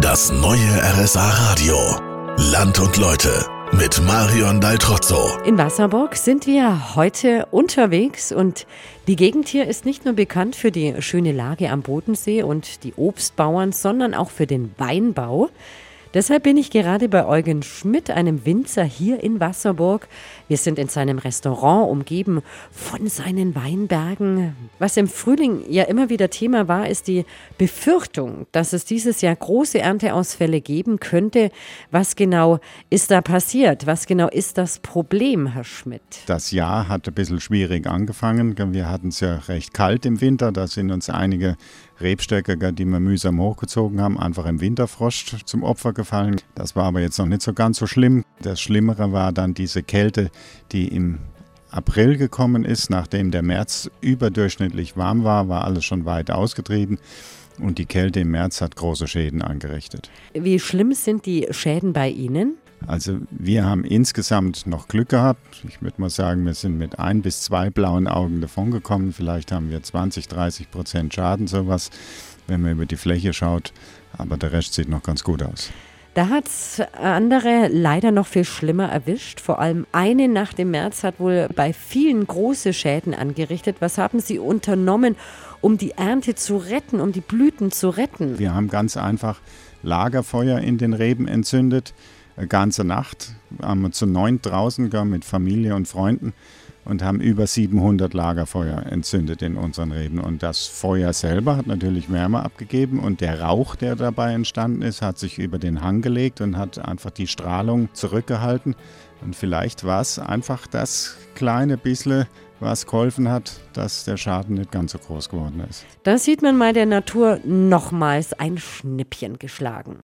Das neue RSA Radio. Land und Leute mit Marion Daltrozzo. In Wasserburg sind wir heute unterwegs und die Gegend hier ist nicht nur bekannt für die schöne Lage am Bodensee und die Obstbauern, sondern auch für den Weinbau. Deshalb bin ich gerade bei Eugen Schmidt, einem Winzer hier in Wasserburg. Wir sind in seinem Restaurant umgeben von seinen Weinbergen. Was im Frühling ja immer wieder Thema war, ist die Befürchtung, dass es dieses Jahr große Ernteausfälle geben könnte. Was genau ist da passiert? Was genau ist das Problem, Herr Schmidt? Das Jahr hat ein bisschen schwierig angefangen. Wir hatten es ja recht kalt im Winter. Da sind uns einige Rebstöcke, die wir mühsam hochgezogen haben, einfach im Winterfrost zum Opfer gefallen. Das war aber jetzt noch nicht so ganz so schlimm. Das Schlimmere war dann diese Kälte, die im April gekommen ist, nachdem der März überdurchschnittlich warm war, war alles schon weit ausgetrieben. Und die Kälte im März hat große Schäden angerichtet. Wie schlimm sind die Schäden bei Ihnen? Also wir haben insgesamt noch Glück gehabt. Ich würde mal sagen, wir sind mit ein bis zwei blauen Augen davongekommen. Vielleicht haben wir 20, 30 Prozent Schaden, sowas, wenn man über die Fläche schaut. Aber der Rest sieht noch ganz gut aus. Da hat es andere leider noch viel schlimmer erwischt. Vor allem eine Nacht im März hat wohl bei vielen große Schäden angerichtet. Was haben Sie unternommen, um die Ernte zu retten, um die Blüten zu retten? Wir haben ganz einfach Lagerfeuer in den Reben entzündet eine ganze Nacht. Haben wir zu neun draußen gegangen mit Familie und Freunden und haben über 700 Lagerfeuer entzündet in unseren Reben. Und das Feuer selber hat natürlich Wärme abgegeben und der Rauch, der dabei entstanden ist, hat sich über den Hang gelegt und hat einfach die Strahlung zurückgehalten. Und vielleicht war es einfach das kleine bisschen, was geholfen hat, dass der Schaden nicht ganz so groß geworden ist. Da sieht man mal der Natur nochmals ein Schnippchen geschlagen.